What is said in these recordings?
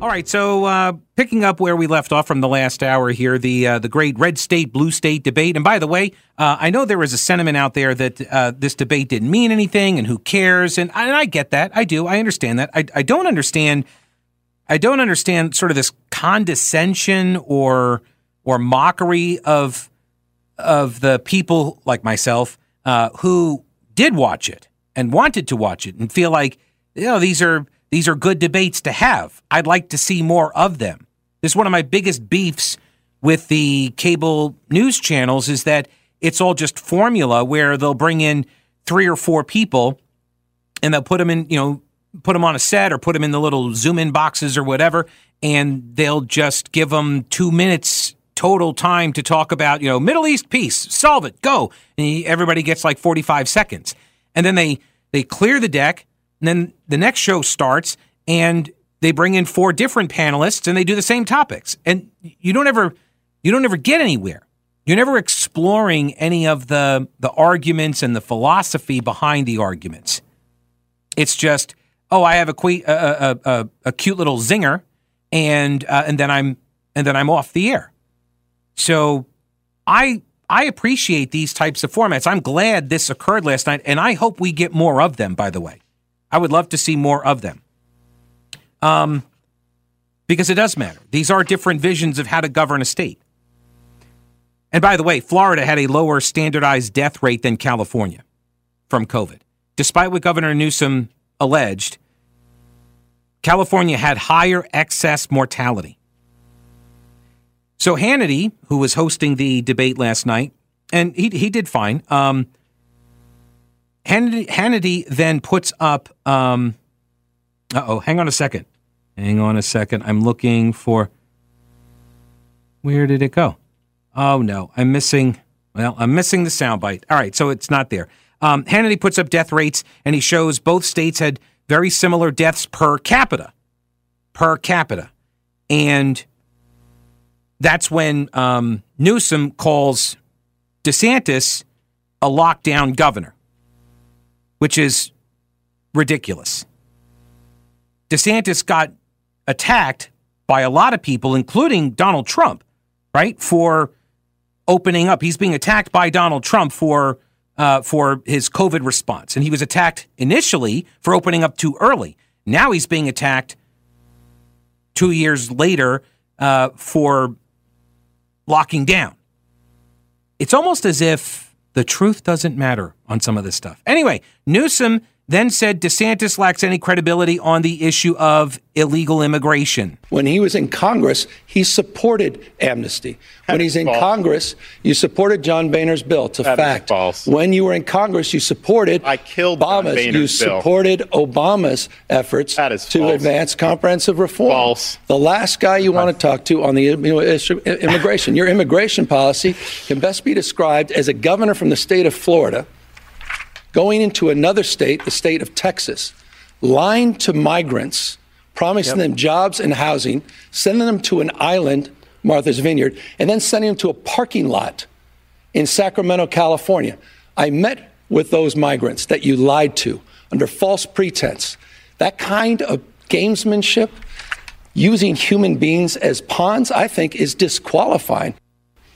All right, so uh, picking up where we left off from the last hour here, the uh, the great red state blue state debate. And by the way, uh, I know there is a sentiment out there that uh, this debate didn't mean anything, and who cares? And, and I get that, I do, I understand that. I, I don't understand. I don't understand sort of this condescension or or mockery of of the people like myself uh, who did watch it and wanted to watch it and feel like you know these are these are good debates to have. I'd like to see more of them. This is one of my biggest beefs with the cable news channels is that it's all just formula where they'll bring in three or four people and they'll put them in, you know, put them on a set or put them in the little zoom in boxes or whatever, and they'll just give them two minutes total time to talk about, you know, Middle East peace, solve it, go. And everybody gets like 45 seconds. And then they, they clear the deck and then the next show starts and they bring in four different panelists and they do the same topics. And you don't ever you don't ever get anywhere. You're never exploring any of the the arguments and the philosophy behind the arguments. It's just, oh, I have a, que- a, a, a, a cute little zinger, and uh, and then I'm and then I'm off the air. So I I appreciate these types of formats. I'm glad this occurred last night, and I hope we get more of them. By the way, I would love to see more of them. Um, because it does matter. These are different visions of how to govern a state. And by the way, Florida had a lower standardized death rate than California from COVID. Despite what Governor Newsom alleged, California had higher excess mortality. So Hannity, who was hosting the debate last night, and he, he did fine. Um, Hannity, Hannity then puts up. Um, oh, hang on a second. Hang on a second. I'm looking for. Where did it go? Oh no, I'm missing. Well, I'm missing the soundbite. All right, so it's not there. Um, Hannity puts up death rates, and he shows both states had very similar deaths per capita. Per capita, and that's when um, Newsom calls DeSantis a lockdown governor which is ridiculous. DeSantis got attacked by a lot of people, including Donald Trump, right, for opening up. He's being attacked by Donald Trump for uh, for his COVID response, and he was attacked initially for opening up too early. Now he's being attacked two years later uh, for locking down. It's almost as if the truth doesn't matter on some of this stuff. Anyway, Newsom then said DeSantis lacks any credibility on the issue of illegal immigration. When he was in Congress, he supported amnesty. When he's in false. Congress, you supported John Boehner's bill. It's a that fact. false. When you were in Congress, you supported I killed Obama's. you bill. supported Obama's efforts that is to false. advance comprehensive reform. False. The last guy you want to talk to on the issue, immigration, your immigration policy can best be described as a governor from the state of Florida going into another state, the state of Texas, lying to migrants, promising yep. them jobs and housing, sending them to an island, Martha's Vineyard, and then sending them to a parking lot in Sacramento, California. I met with those migrants that you lied to under false pretense. That kind of gamesmanship, using human beings as pawns, I think is disqualifying.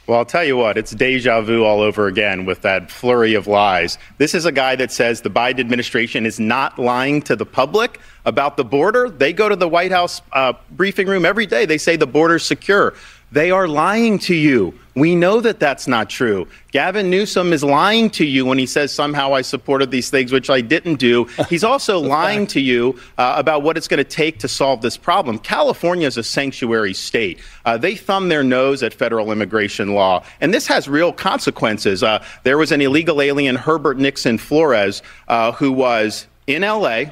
Well, I'll tell you what, it's deja vu all over again with that flurry of lies. This is a guy that says the Biden administration is not lying to the public about the border. They go to the White House uh, briefing room every day. They say the border's secure. They are lying to you. We know that that's not true. Gavin Newsom is lying to you when he says somehow I supported these things, which I didn't do. He's also lying to you uh, about what it's going to take to solve this problem. California is a sanctuary state. Uh, they thumb their nose at federal immigration law, and this has real consequences. Uh, there was an illegal alien, Herbert Nixon Flores, uh, who was in LA,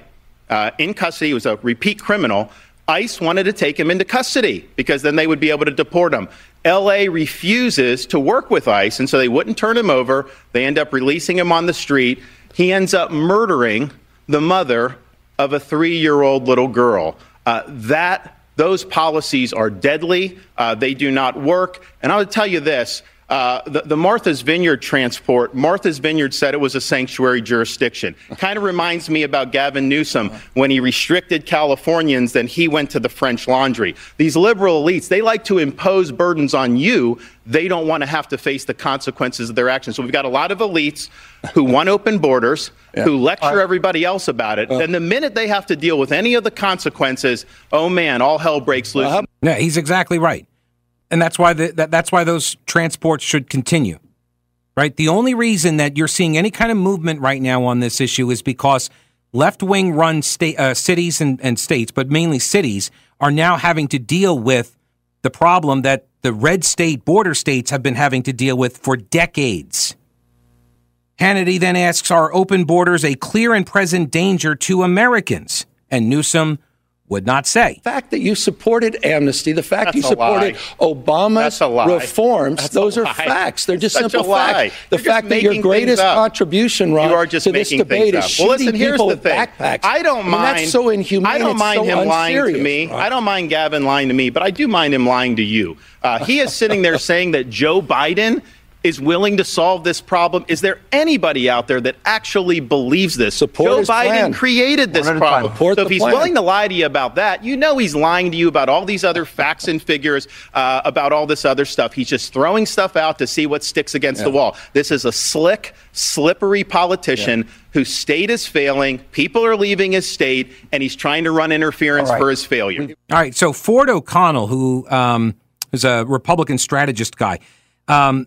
uh, in custody. He was a repeat criminal ICE wanted to take him into custody because then they would be able to deport him. LA refuses to work with ICE, and so they wouldn't turn him over. They end up releasing him on the street. He ends up murdering the mother of a three year old little girl. Uh, that those policies are deadly. Uh, they do not work. And I'll tell you this uh, the, the, Martha's Vineyard transport, Martha's Vineyard said it was a sanctuary jurisdiction. kind of reminds me about Gavin Newsom when he restricted Californians, then he went to the French laundry. These liberal elites, they like to impose burdens on you. They don't want to have to face the consequences of their actions. So we've got a lot of elites who want open borders, yeah. who lecture everybody else about it. Uh, and the minute they have to deal with any of the consequences, oh man, all hell breaks loose. Uh, yeah, he's exactly right and that's why the, that, that's why those transports should continue. Right? The only reason that you're seeing any kind of movement right now on this issue is because left wing run state, uh, cities and, and states, but mainly cities, are now having to deal with the problem that the red state border states have been having to deal with for decades. Hannity then asks Are open borders a clear and present danger to Americans? And Newsom would not say. The fact that you supported amnesty, the fact That's you supported Obama's reforms, That's those are facts. They're just Such simple facts. The You're fact that your greatest contribution, Ron, you are just to this debate is well, listen, here's the thing. backpacks. I don't mind. I mean, that's so inhumane. I don't mind so him unserious, lying to me. Ron. I don't mind Gavin lying to me, but I do mind him lying to you. Uh, he is sitting there saying that Joe Biden is willing to solve this problem? Is there anybody out there that actually believes this? Support Joe Biden plan. created this problem. Support so if he's plan. willing to lie to you about that, you know he's lying to you about all these other facts and figures, uh, about all this other stuff. He's just throwing stuff out to see what sticks against yeah. the wall. This is a slick, slippery politician yeah. whose state is failing. People are leaving his state, and he's trying to run interference right. for his failure. All right. So Ford O'Connell, who um, is a Republican strategist guy, um,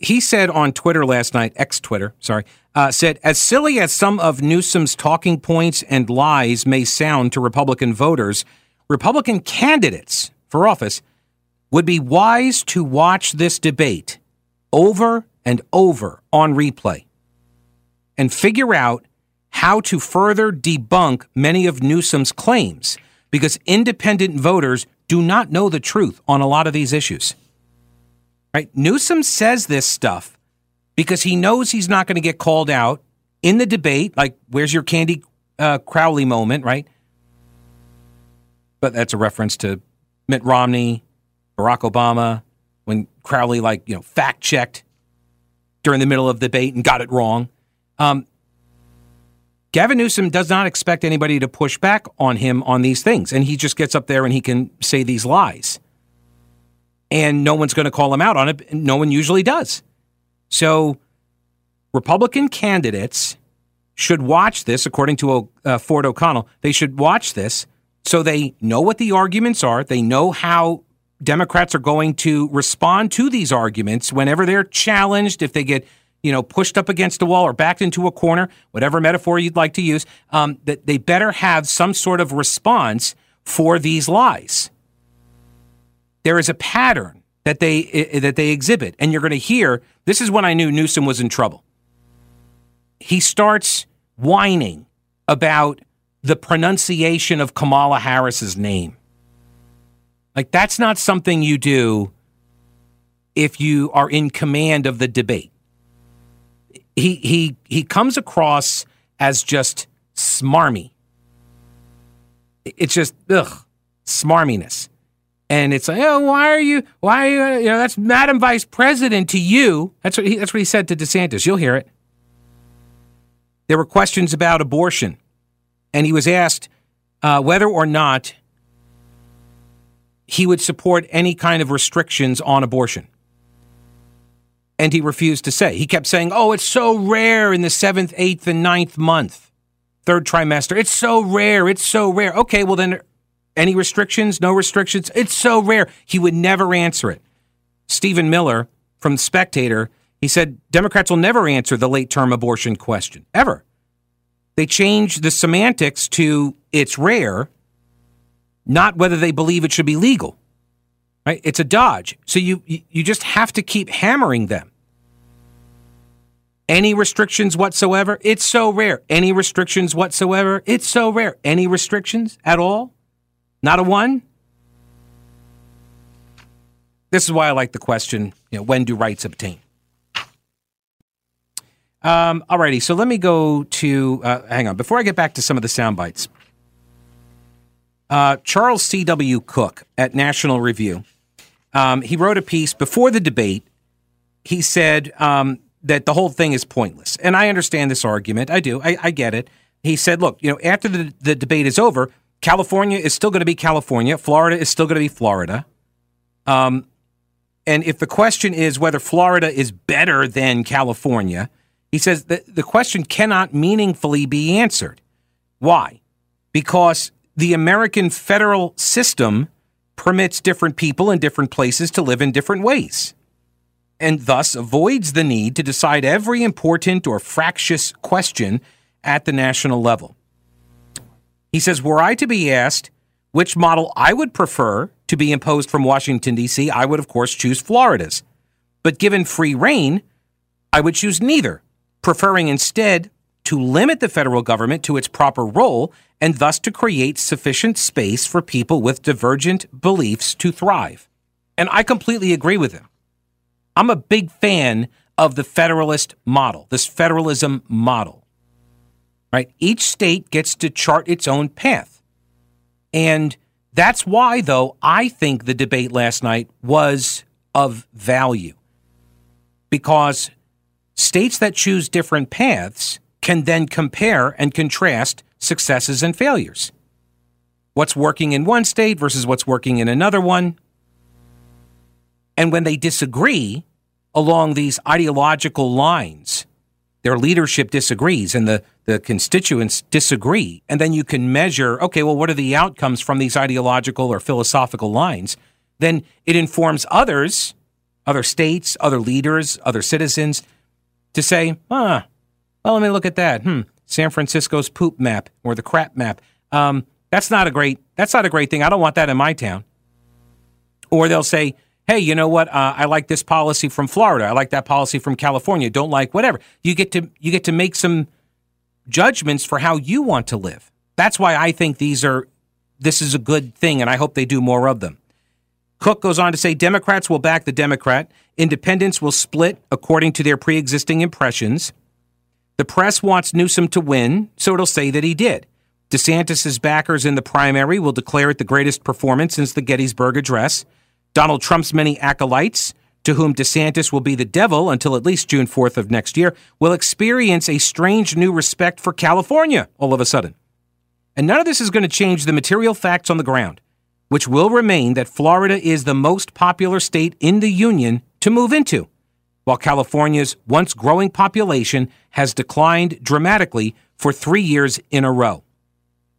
he said on Twitter last night, ex Twitter, sorry, uh, said, as silly as some of Newsom's talking points and lies may sound to Republican voters, Republican candidates for office would be wise to watch this debate over and over on replay and figure out how to further debunk many of Newsom's claims because independent voters do not know the truth on a lot of these issues. Right? Newsom says this stuff because he knows he's not going to get called out in the debate. Like, where's your Candy uh, Crowley moment, right? But that's a reference to Mitt Romney, Barack Obama, when Crowley, like, you know, fact checked during the middle of the debate and got it wrong. Um, Gavin Newsom does not expect anybody to push back on him on these things. And he just gets up there and he can say these lies and no one's going to call him out on it. No one usually does. So, Republican candidates should watch this, according to uh, Ford O'Connell. They should watch this so they know what the arguments are. They know how Democrats are going to respond to these arguments whenever they're challenged, if they get you know pushed up against a wall or backed into a corner, whatever metaphor you'd like to use. Um, that they better have some sort of response for these lies there is a pattern that they that they exhibit, and you're going to hear. This is when I knew Newsom was in trouble. He starts whining about the pronunciation of Kamala Harris's name. Like that's not something you do if you are in command of the debate. He he he comes across as just smarmy. It's just ugh, smarminess and it's like, oh, why are you? Why are you? You know, that's Madam Vice President to you. That's what he, that's what he said to DeSantis. You'll hear it. There were questions about abortion, and he was asked uh, whether or not he would support any kind of restrictions on abortion. And he refused to say. He kept saying, oh, it's so rare in the seventh, eighth, and ninth month, third trimester. It's so rare. It's so rare. Okay, well, then any restrictions? No restrictions? It's so rare. He would never answer it. Stephen Miller from Spectator, he said Democrats will never answer the late term abortion question, ever. They change the semantics to it's rare, not whether they believe it should be legal. Right? It's a dodge. So you you just have to keep hammering them. Any restrictions whatsoever? It's so rare. Any restrictions whatsoever? It's so rare. Any restrictions at all? Not a one? This is why I like the question, you know, when do rights obtain? Um, alrighty, so let me go to, uh, hang on, before I get back to some of the sound bites. Uh, Charles C.W. Cook at National Review, um, he wrote a piece before the debate. He said um, that the whole thing is pointless. And I understand this argument. I do. I, I get it. He said, look, you know, after the, the debate is over, California is still going to be California. Florida is still going to be Florida. Um, and if the question is whether Florida is better than California, he says that the question cannot meaningfully be answered. Why? Because the American federal system permits different people in different places to live in different ways, and thus avoids the need to decide every important or fractious question at the national level. He says, Were I to be asked which model I would prefer to be imposed from Washington, D.C., I would, of course, choose Florida's. But given free reign, I would choose neither, preferring instead to limit the federal government to its proper role and thus to create sufficient space for people with divergent beliefs to thrive. And I completely agree with him. I'm a big fan of the federalist model, this federalism model. Right? Each state gets to chart its own path. And that's why, though, I think the debate last night was of value. Because states that choose different paths can then compare and contrast successes and failures. What's working in one state versus what's working in another one. And when they disagree along these ideological lines, their leadership disagrees and the, the constituents disagree. And then you can measure, okay, well, what are the outcomes from these ideological or philosophical lines? Then it informs others, other states, other leaders, other citizens to say, ah, well, let me look at that. Hmm, San Francisco's poop map or the crap map. Um, that's not a great. That's not a great thing. I don't want that in my town. Or they'll say, hey, you know what? Uh, I like this policy from Florida. I like that policy from California. Don't like whatever. You get to you get to make some judgments for how you want to live. That's why I think these are this is a good thing, and I hope they do more of them. Cook goes on to say Democrats will back the Democrat. Independents will split according to their pre existing impressions. The press wants Newsom to win, so it'll say that he did. DeSantis' backers in the primary will declare it the greatest performance since the Gettysburg Address. Donald Trump's many acolytes, to whom DeSantis will be the devil until at least June 4th of next year, will experience a strange new respect for California all of a sudden. And none of this is going to change the material facts on the ground, which will remain that Florida is the most popular state in the Union to move into while California's once growing population has declined dramatically for three years in a row.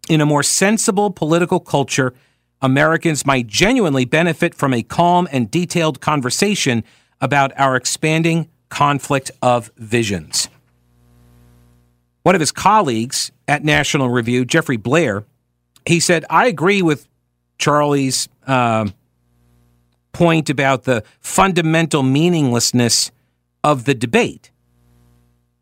In a more sensible political culture, Americans might genuinely benefit from a calm and detailed conversation about our expanding conflict of visions. One of his colleagues at National Review, Jeffrey Blehar, he said, I agree with Charlie's uh, point about the fundamental meaninglessness of the debate.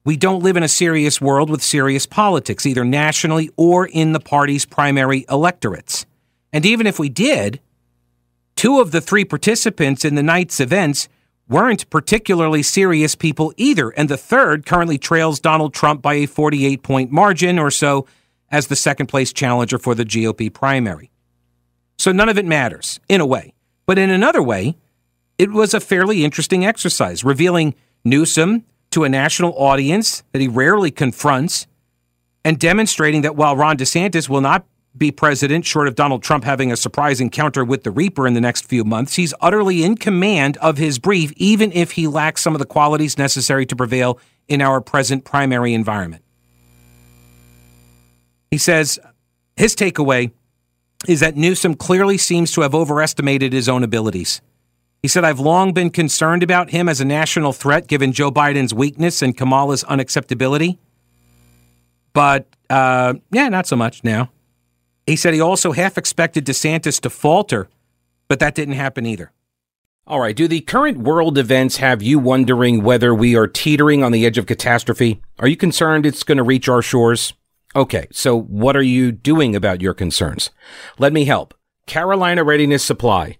We don't live in a serious world with serious politics, either nationally or in the party's primary electorates. And even if we did, two of the three participants in the night's events weren't particularly serious people either. And the third currently trails Donald Trump by a 48 point margin or so as the second place challenger for the GOP primary. So none of it matters, in a way. But in another way, it was a fairly interesting exercise, revealing Newsom to a national audience that he rarely confronts and demonstrating that while Ron DeSantis will not be president, short of Donald Trump having a surprise encounter with the Reaper in the next few months, he's utterly in command of his brief, even if he lacks some of the qualities necessary to prevail in our present primary environment. He says his takeaway is that Newsom clearly seems to have overestimated his own abilities. He said, I've long been concerned about him as a national threat given Joe Biden's weakness and Kamala's unacceptability. But, uh, yeah, not so much now. He said he also half expected DeSantis to falter, but that didn't happen either. All right. Do the current world events have you wondering whether we are teetering on the edge of catastrophe? Are you concerned it's going to reach our shores? Okay. So what are you doing about your concerns? Let me help. Carolina Readiness Supply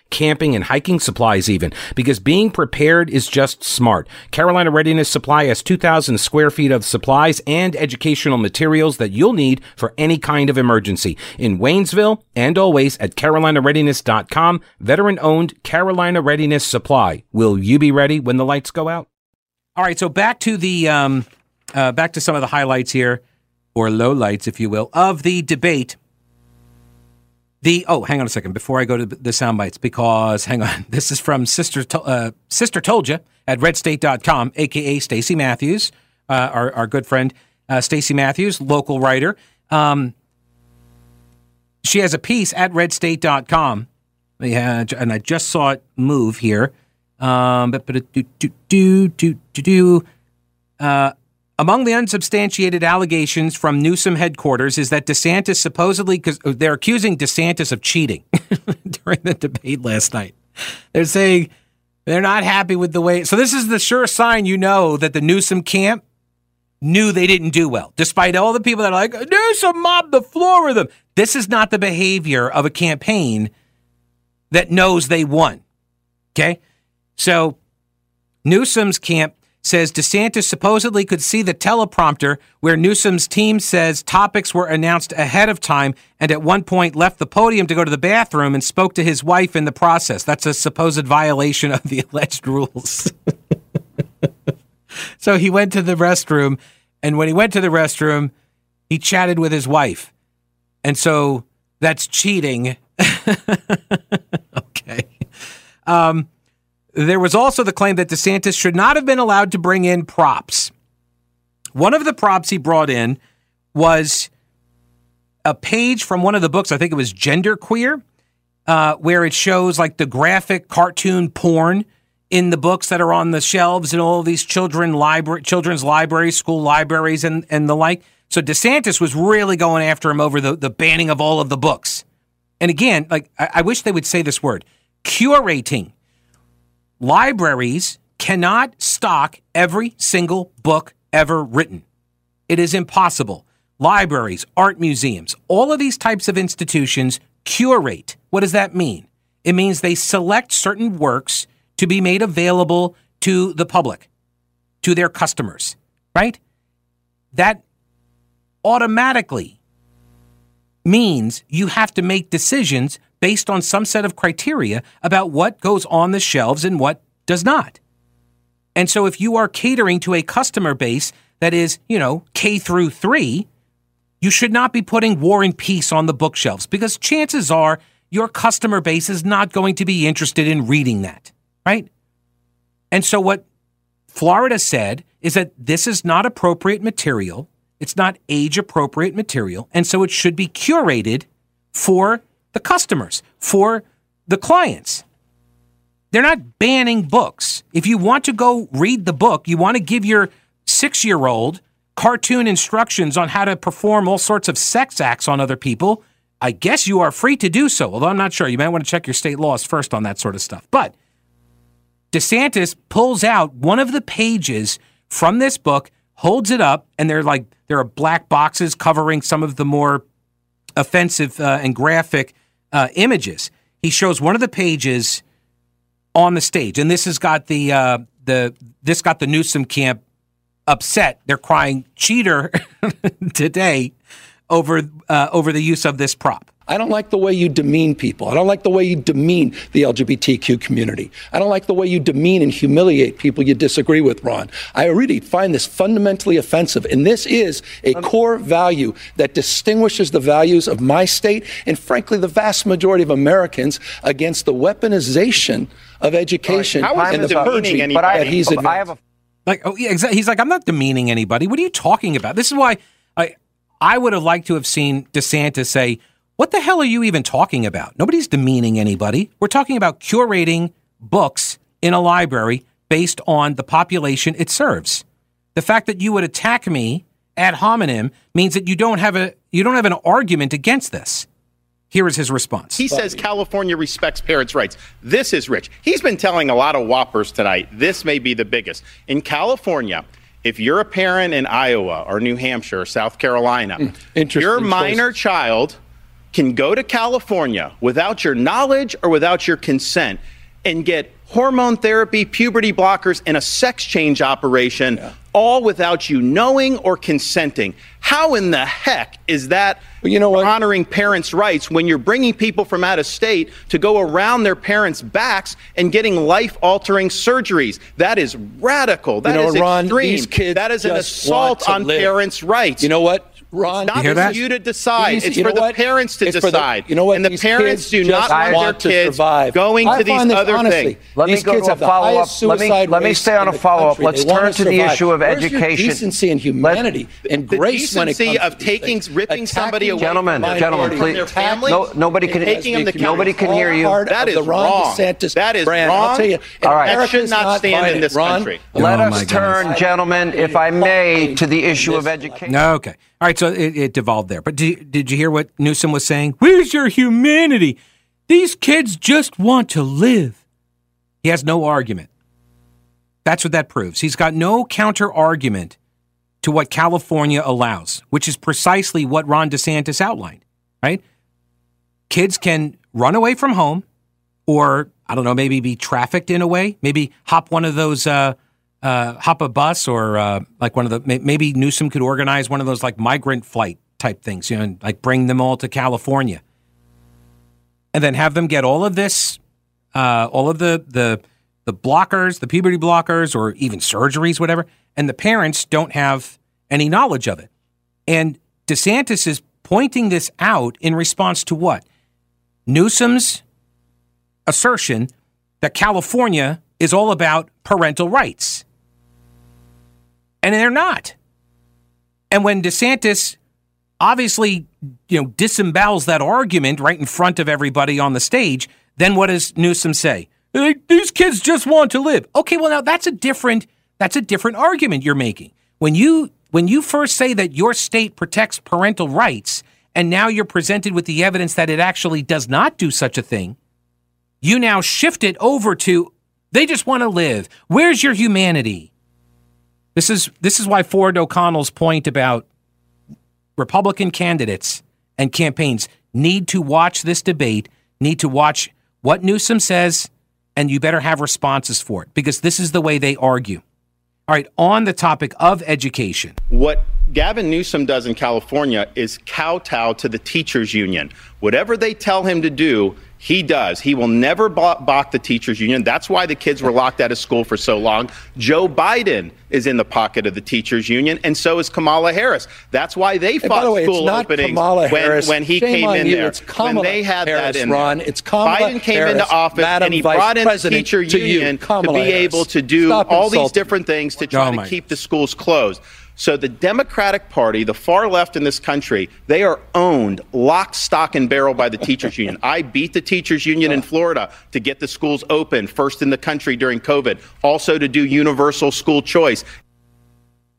camping and hiking supplies even, because being prepared is just smart. Carolina Readiness Supply has 2,000 square feet of supplies and educational materials that you'll need for any kind of emergency. In Waynesville and always at carolinareadiness.com, veteran owned Carolina Readiness Supply. Will you be ready when the lights go out? All right, so back to the um, uh, back to some of the highlights here, or low lights, if you will, of the debate the oh, hang on a second before I go to the sound bites because hang on, this is from Sister uh, Sister Toldjah at RedState.com, aka Stacy Matthews, uh, our our good friend uh, Stacy Matthews, local writer. Um, she has a piece at RedState.com. Yeah, and I just saw it move here. Um, but but do do do do do do. Uh, among the unsubstantiated allegations from Newsom headquarters is that DeSantis supposedly, because uh, they're accusing DeSantis of cheating during the debate last night. They're saying they're not happy with the way. So this is the sure sign you know that the Newsom camp knew they didn't do well, despite all the people that are like Newsom mobbed the floor with them. This is not the behavior of a campaign that knows they won. Okay, so Newsom's camp says DeSantis supposedly could see the teleprompter where Newsom's team says topics were announced ahead of time and at one point left the podium to go to the bathroom and spoke to his wife in the process. That's a supposed violation of the alleged rules. so he went to the restroom, and when he went to the restroom, he chatted with his wife. And so that's cheating. okay. Um, there was also the claim that DeSantis should not have been allowed to bring in props. One of the props he brought in was a page from one of the books, I think it was Gender Queer, uh, where it shows like the graphic cartoon porn in the books that are on the shelves in all these children children's libraries, school libraries, and, and the like. So DeSantis was really going after him over the, the banning of all of the books. And again, like I, I wish they would say this word curating libraries cannot stock every single book ever written. It is impossible. Libraries, art museums, all of these types of institutions curate. What does that mean? It means they select certain works to be made available to the public, to their customers, right? That automatically means you have to make decisions based on some set of criteria about what goes on the shelves and what does not. And so if you are catering to a customer base that is, you know, K through 3, you should not be putting War and Peace on the bookshelves because chances are your customer base is not going to be interested in reading that, right? And so what Florida said is that this is not appropriate material. It's not age appropriate material. And so it should be curated for the customers, for the clients. They're not banning books. If you want to go read the book, you want to give your six year old cartoon instructions on how to perform all sorts of sex acts on other people, I guess you are free to do so. Although I'm not sure. You might want to check your state laws first on that sort of stuff. But DeSantis pulls out one of the pages from this book, holds it up, and they're like, there are black boxes covering some of the more offensive uh, and graphic uh, images. He shows one of the pages on the stage, and this has got the uh, the this got the Newsom camp upset. They're crying cheater today over uh, over the use of this prop. I don't like the way you demean people. I don't like the way you demean the LGBTQ community. I don't like the way you demean and humiliate people you disagree with, Ron. I really find this fundamentally offensive. And this is a um, core value that distinguishes the values of my state and, frankly, the vast majority of Americans against the weaponization of education right. and the purging but I, that he's I have a like oh yeah exactly. He's like I'm not demeaning anybody. What are you talking about? This is why I I would have liked to have seen DeSantis say what the hell are you even talking about? Nobody's demeaning anybody. We're talking about curating books in a library based on the population it serves. The fact that you would attack me ad hominem means that you don't have a you don't have an argument against this. Here is his response. He says California respects parents' rights. This is rich. He's been telling a lot of whoppers tonight. This may be the biggest. In California, if you're a parent in Iowa or New Hampshire or South Carolina, hmm, interesting your minor choices. child can go to California without your knowledge or without your consent and get hormone therapy, puberty blockers, and a sex change operation, all without you knowing or consenting. How in the heck is that Well, you know what? honoring parents' rights when you're bringing people from out of state to go around their parents' backs and getting life altering surgeries? That is radical. That you know, is Ron, extreme. that is an assault on live. parents' rights. You know what, Ron? Not hear for that? you to decide. These- it's for the what? parents to It's for the- decide. you know what? And the These parents do not want want their to kids survive. going I to these this, other honestly, things. Let me these go kids to a follow-up. Let me- suicide let me stay on a follow-up. Let's They wanna turn to the issue of Where's your education. decency and humanity and the grace when it comes of to these taking- things. ripping somebody Attacking away Gentlemen, gentlemen, please. their families, No, nobody can- taking them to nobody can California. hear you. Part That of is the Ron wrong. That is brand. wrong. I'll tell you, All right. That should not stand in this country. Let Oh, us turn, gentlemen, if I may, to the issue of education. Okay. All right. So it, it devolved there. But did, did you hear what Newsom was saying? Where's your humanity? These kids just want to live. He has no argument. That's what that proves. He's got no counter argument to what California allows, which is precisely what Ron DeSantis outlined, right? Kids can run away from home or, I don't know, maybe be trafficked in a way, maybe hop one of those, uh, uh, hop a bus or uh, like one of the, maybe Newsom could organize one of those like migrant flight type things, you know, and like bring them all to California and then have them get all of this, uh, all of the, the, the blockers, the puberty blockers, or even surgeries, whatever, and the parents don't have any knowledge of it. And DeSantis is pointing this out in response to what? Newsom's assertion that California is all about parental rights. And they're not. And when DeSantis obviously, you know, disembowels that argument right in front of everybody on the stage, then what does Newsom say? "Eh, These kids just want to live. Okay, well now that's a different that's a different argument you're making. When you when you first say that your state protects parental rights and now you're presented with the evidence that it actually does not do such a thing, you now shift it over to they just want to live. Where's your humanity? This is this is why Ford O'Connell's point about Republican candidates and campaigns need to watch this debate, need to watch what Newsom says, and you better have responses for it because this is the way they argue. All right, on the topic of education, What Gavin Newsom does in California is kowtow to the teachers union. Whatever they tell him to do, he does. He will never ba- balk the teachers union. That's why the kids were locked out of school for so long. Joe Biden is in the pocket of the teachers union, and so is Kamala Harris. That's why they Hey, fought by the way, it's school not openings Kamala when, Harris. when he Shame came on in you. there. It's Kamala when they had Harris, that in Ron. there. It's Kamala Biden came Harris, into office Madam and he Vice brought in the President, teacher to you, union to be Harris. able to do Stop all these different things to try Oh, to keep the schools closed. So the Democratic Party, the far left in this country, they are owned lock, stock, and barrel by the teachers union. I beat the teachers union in Florida to get the schools open, first in the country during COVID, also to do universal school choice.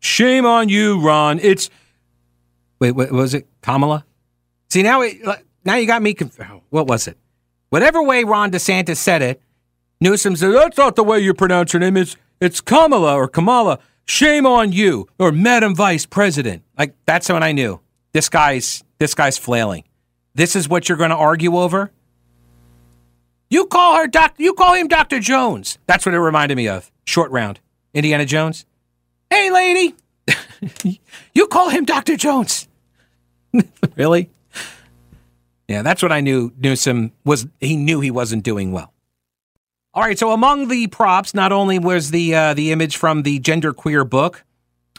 shame on you, Ron. It's wait, what was it? Kamala? See now, it, now you got me. Conf- oh, what was it? Whatever way Ron DeSantis said it, Newsom said that's not the way you pronounce her name. It's it's Kamala or Kamala. Shame on you or Madam Vice President. Like that's when I knew this guy's this guy's flailing. This is what you're going to argue over. You call her doc. You call him Doctor Jones. That's what it reminded me of. Short round. Indiana Jones. Hey, lady. you call him Dr. Jones. really? Yeah, that's what I knew Newsom was. He knew he wasn't doing well. All right, so among the props, not only was the uh, the image from the genderqueer book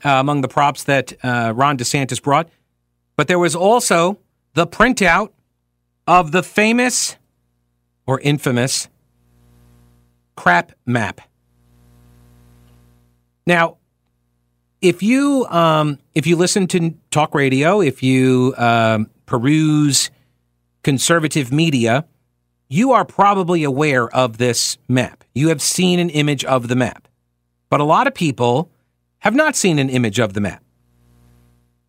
uh, among the props that uh, Ron DeSantis brought, but there was also the printout of the famous or infamous crap map. Now, if you um, if you listen to talk radio, if you um, peruse conservative media, you are probably aware of this map. You have seen an image of the map, but a lot of people have not seen an image of the map.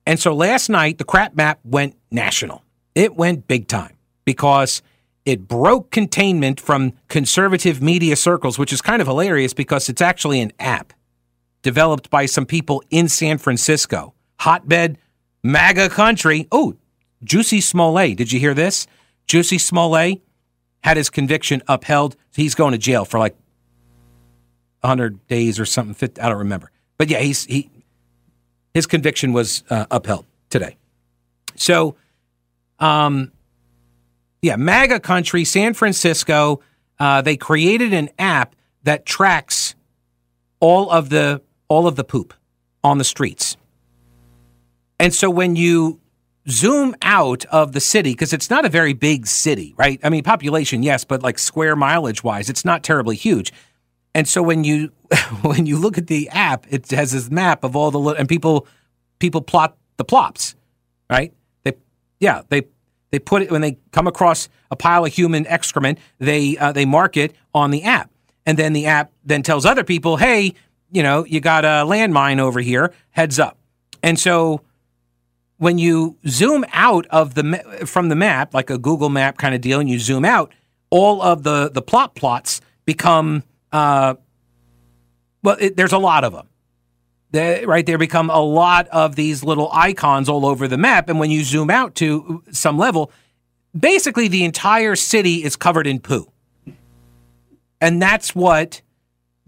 And so last night, the crap map went national. It went big time. because it broke containment from conservative media circles, which is kind of hilarious because it's actually an app developed by some people in San Francisco. Hotbed, MAGA country. Oh, Jussie Smollett. Did you hear this? Jussie Smollett had his conviction upheld. He's going to jail for like 100 days or something. I don't remember. But yeah, he's he his conviction was uh, upheld today. So, um, yeah, MAGA country, San Francisco. Uh, they created an app that tracks all of the all of the poop on the streets. And so when you zoom out of the city, because it's not a very big city, right? I mean, population, yes, but like square mileage wise, it's not terribly huge. And so when you when you look at the app, it has this map of all the and people people plot the plops, right? They yeah they they put it when they come across a pile of human excrement, they uh, they mark it on the app, and then the app then tells other people, hey, you know, you got a landmine over here, heads up. And so when you zoom out of the from the map, like a Google map kind of deal, and you zoom out, all of the the plot plots become uh, well. It, there's a lot of them. They, right there become a lot of these little icons all over the map. And when you zoom out to some level, basically the entire city is covered in poo. And that's what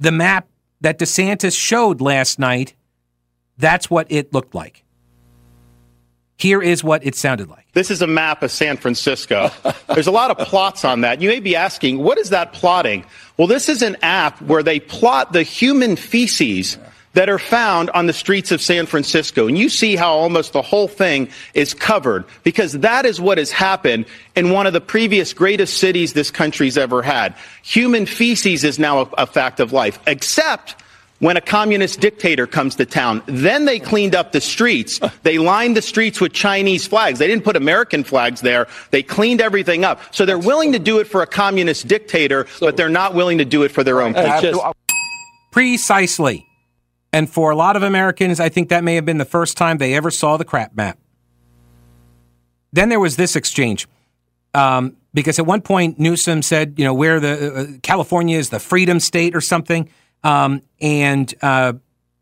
the map that DeSantis showed last night, that's what it looked like. Here is what it sounded like. This is a map of San Francisco. There's a lot of plots on that. You may be asking, what is that plotting? Well, this is an app where they plot the human feces that are found on the streets of San Francisco. And you see how almost the whole thing is covered because that is what has happened in one of the previous greatest cities this country's ever had. Human feces is now a, a fact of life, except when a communist dictator comes to town. Then they cleaned up the streets. They lined the streets with Chinese flags. They didn't put American flags there. They cleaned everything up. So they're willing to do it for a communist dictator, but they're not willing to do it for their own people. Precisely. And for a lot of Americans, I think that may have been the first time they ever saw the crap map. Then there was this exchange. Um, because at one point Newsom said, you know, where the uh, California is the freedom state or something, um, and uh,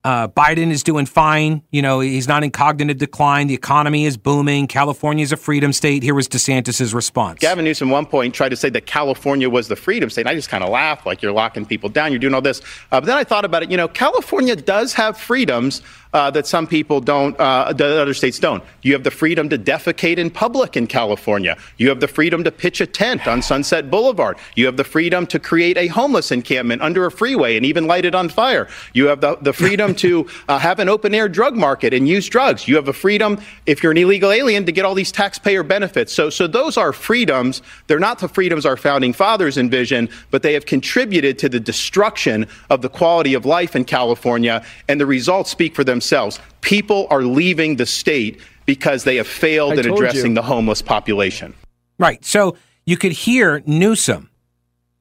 uh, Biden is doing fine. You know, he's not in cognitive decline. The economy is booming. California is a freedom state. Here was DeSantis's response. Gavin Newsom, one point, tried to say that California was the freedom state. And I just kind of laughed, like you're locking people down, you're doing all this. Uh, but then I thought about it. You know, California does have freedoms uh, that some people don't, uh, that other states don't. You have the freedom to defecate in public in California. You have the freedom to pitch a tent on Sunset Boulevard. You have the freedom to create a homeless encampment under a freeway and even light it on fire. You have the, the freedom to uh, have an open air drug market and use drugs. You have the freedom, if you're an illegal alien, to get all these taxpayer benefits. So, so those are freedoms. They're not the freedoms our founding fathers envisioned, but they have contributed to the destruction of the quality of life in California, and the results speak for themselves themselves. People are leaving the state because they have failed I in addressing you. the homeless population. Right. So you could hear Newsom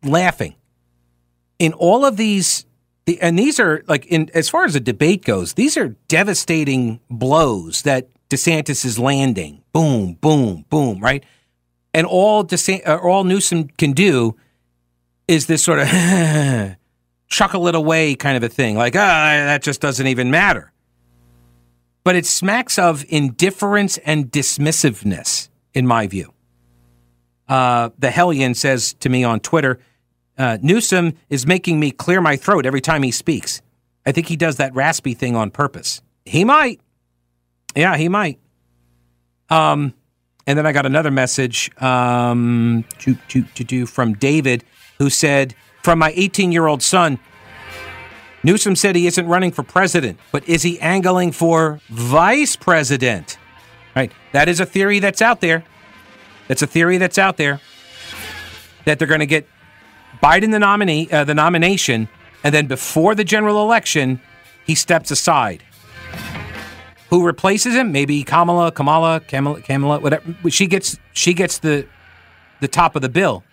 laughing in all of these the, and these are like in as far as the debate goes, these are devastating blows that DeSantis is landing. Boom, boom, boom, right? And all DeSantis, uh, all Newsom can do is this sort of chuckle it away kind of a thing, like ah, that just doesn't even matter but it smacks of indifference and dismissiveness, in my view. Uh, the Hellion says to me on Twitter, uh, Newsom is making me clear my throat every time he speaks. I think he does that raspy thing on purpose. He might. Yeah, he might. Um, and then I got another message um, from David, who said, From my 18 year old son, Newsom said he isn't running for president, but is he angling for vice president? Right. That is a theory that's out there. That's a theory that's out there that they're going to get Biden the nominee, uh, the nomination, and then before the general election, he steps aside. Who replaces him? Maybe Kamala, Kamala, Kamala, Kamala, whatever. She gets she gets the the top of the bill.